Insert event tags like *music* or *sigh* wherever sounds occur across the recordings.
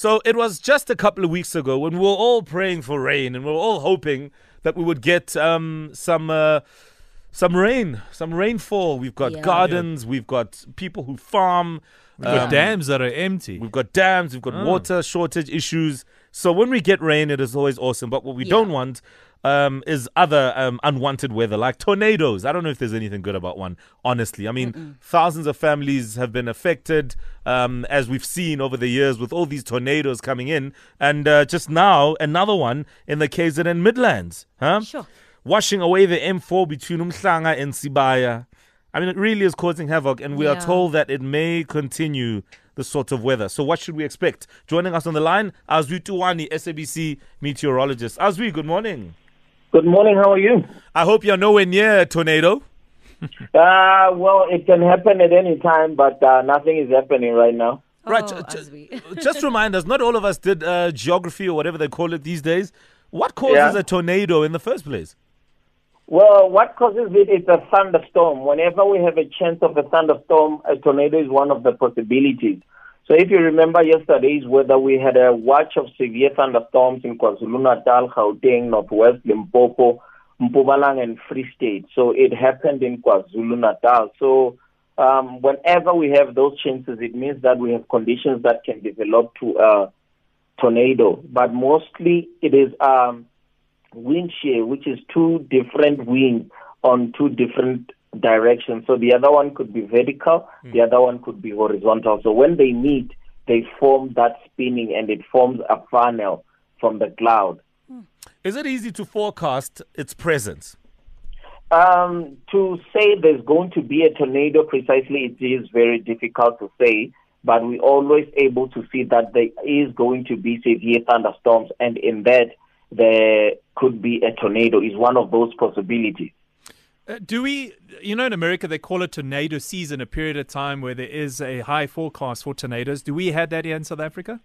So it was just a couple of weeks ago when we were all praying for rain and we were all hoping that we would get um, some. Uh, some rain, some rainfall. We've got Yeah. gardens, we've got people who farm, We've got um, dams that are empty. We've got dams, we've got Oh. water shortage issues. So when we get rain, it is always awesome. But what we Yeah. don't want um, is other um, unwanted weather, like tornadoes. I don't know if there's anything good about one, honestly. I mean, thousands of families have been affected, um, as we've seen over the years with all these tornadoes coming in. And uh, just now, another one in the KZN Midlands. Huh? Sure. Washing away the M4 between Umhlanga and Sibaya. I mean, it really is causing havoc, and we are told that it may continue the sort of weather. So, what should we expect? Joining us on the line, Azwi Tuwani, SABC meteorologist. Azwi, good morning. Good morning. How are you? I hope you're nowhere near a tornado. Uh, well, it can happen at any time, but uh, nothing is happening right now. Right. Oh, ju- as *laughs* Just remind us, not all of us did uh, geography or whatever they call it these days. What causes Yeah. a tornado in the first place? Well, what causes it is a thunderstorm. Whenever we have a chance of a thunderstorm, a tornado is one of the possibilities. So if you remember yesterday's weather, we had a watch of severe thunderstorms in KwaZulu-Natal, Gauteng, Northwest, Limpopo, Mpumalanga, and Free State. So it happened in KwaZulu-Natal. So um, whenever we have those chances, it means that we have conditions that can develop to a tornado. But mostly it is um, wind shear, which is two different winds on two different directions. So the other one could be vertical, the other one could be horizontal. So when they meet, they form that spinning and it forms a funnel from the cloud. Is it easy to forecast its presence? Um, to say there's going to be a tornado precisely, it is very difficult to say, but we're always able to see that there is going to be severe thunderstorms, and in that, there could be a tornado, is one of those possibilities. Uh, do we, you know, in America they call it tornado season, a period of time where there is a high forecast for tornadoes. Do we have that here in South Africa?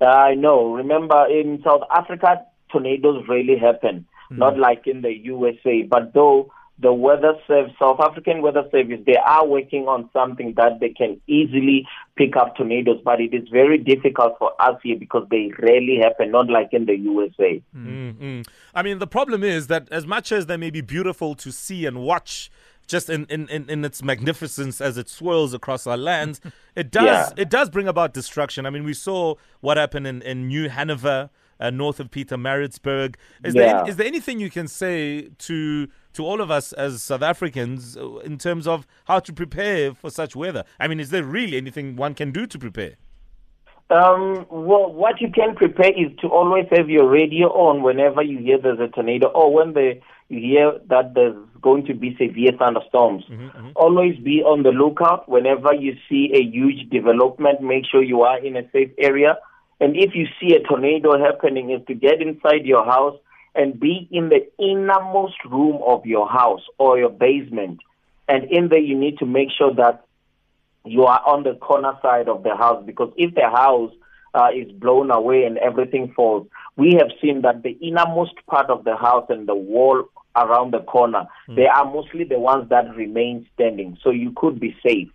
I know. Remember, in South Africa, tornadoes rarely happen, not like in the USA. But though the weather service, South African Weather Service, they are working on something that they can easily pick up tornadoes. But it is very difficult for us here because they rarely happen, not like in the USA. Mm-mm. I mean, the problem is that as much as they may be beautiful to see and watch, just in, in, in, in its magnificence as it swirls across our lands, *laughs* it does Yeah. it does bring about destruction. I mean, we saw what happened in, in New Hanover, uh, north of Pietermaritzburg. Is there Yeah. is there anything you can say to to all of us as South Africans uh, in terms of how to prepare for such weather? I mean, is there really anything one can do to prepare? Um, well, what you can prepare is to always have your radio on whenever you hear there's a tornado or when the, you hear that there's going to be severe thunderstorms. Always be on the lookout. Whenever you see a huge development, make sure you are in a safe area. And if you see a tornado happening, is to get inside your house and be in the innermost room of your house or your basement. And in there, you need to make sure that you are on the corner side of the house because if the house uh, is blown away and everything falls, we have seen that the innermost part of the house and the wall around the corner, they are mostly the ones that remain standing. So you could be safe.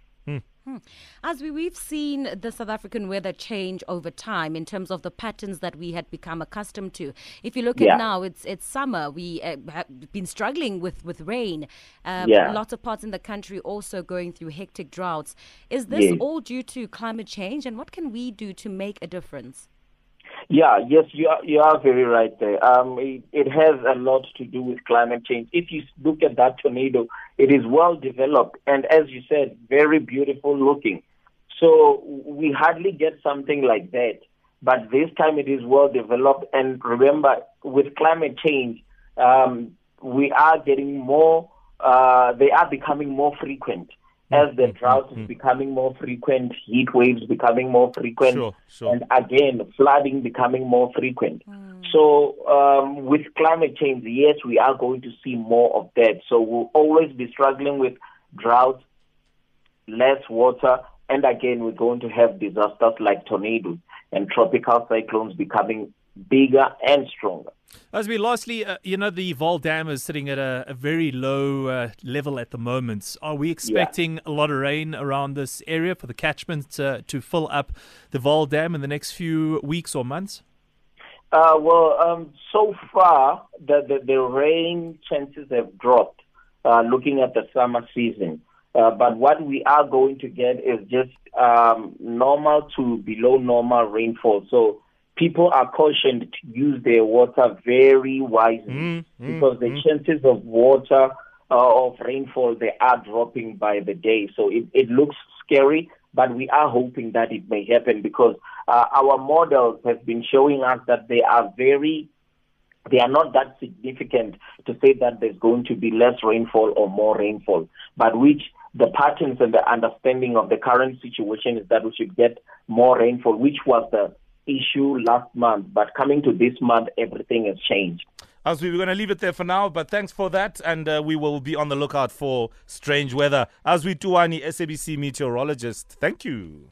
Azwi, we've seen the South African weather change over time in terms of the patterns that we had become accustomed to. If you look Yeah. at now, it's it's summer. We uh, have been struggling with with rain. Um, Yeah. Lots of parts in the country also going through hectic droughts. Is this Yes. all due to climate change? And what can we do to make a difference? Yeah, yes, you are, you are very right there. Um, it, it has a lot to do with climate change. If you look at that tornado, it is well developed and, as you said, very beautiful looking. So we hardly get something like that. But this time it is well developed. And remember, with climate change, um, we are getting more, uh, they are becoming more frequent. As mm, the mm, drought mm, is becoming more frequent, heat waves becoming more frequent, Sure, sure. and again, flooding becoming more frequent. So, um, with climate change, yes, we are going to see more of that. So, we'll always be struggling with drought, less water, and again, we're going to have disasters like tornadoes and tropical cyclones becoming bigger and stronger. Azwi lastly, uh, you know, the Vaal Dam is sitting at a, a very low uh, level at the moment. Are we expecting yeah. a lot of rain around this area for the catchment uh, to fill up the Vaal Dam in the next few weeks or months? Uh, well, um, so far, the, the, the, rain chances have dropped uh, looking at the summer season. Uh, but what we are going to get is just um, normal to below normal rainfall. So people are cautioned to use their water very wisely mm, mm, because the mm. chances of water uh, of rainfall they are dropping by the day. So it, it looks scary, but we are hoping that it may happen because uh, our models have been showing us that they are very they are not that significant to say that there's going to be less rainfall or more rainfall, but which the patterns and the understanding of the current situation is that we should get more rainfall, which was the issue last month. But coming to this month, everything has changed. As we were going to leave it there for now, but thanks for that, and uh, we will be on the lookout for strange weather. Azwi any SABC meteorologist, thank you.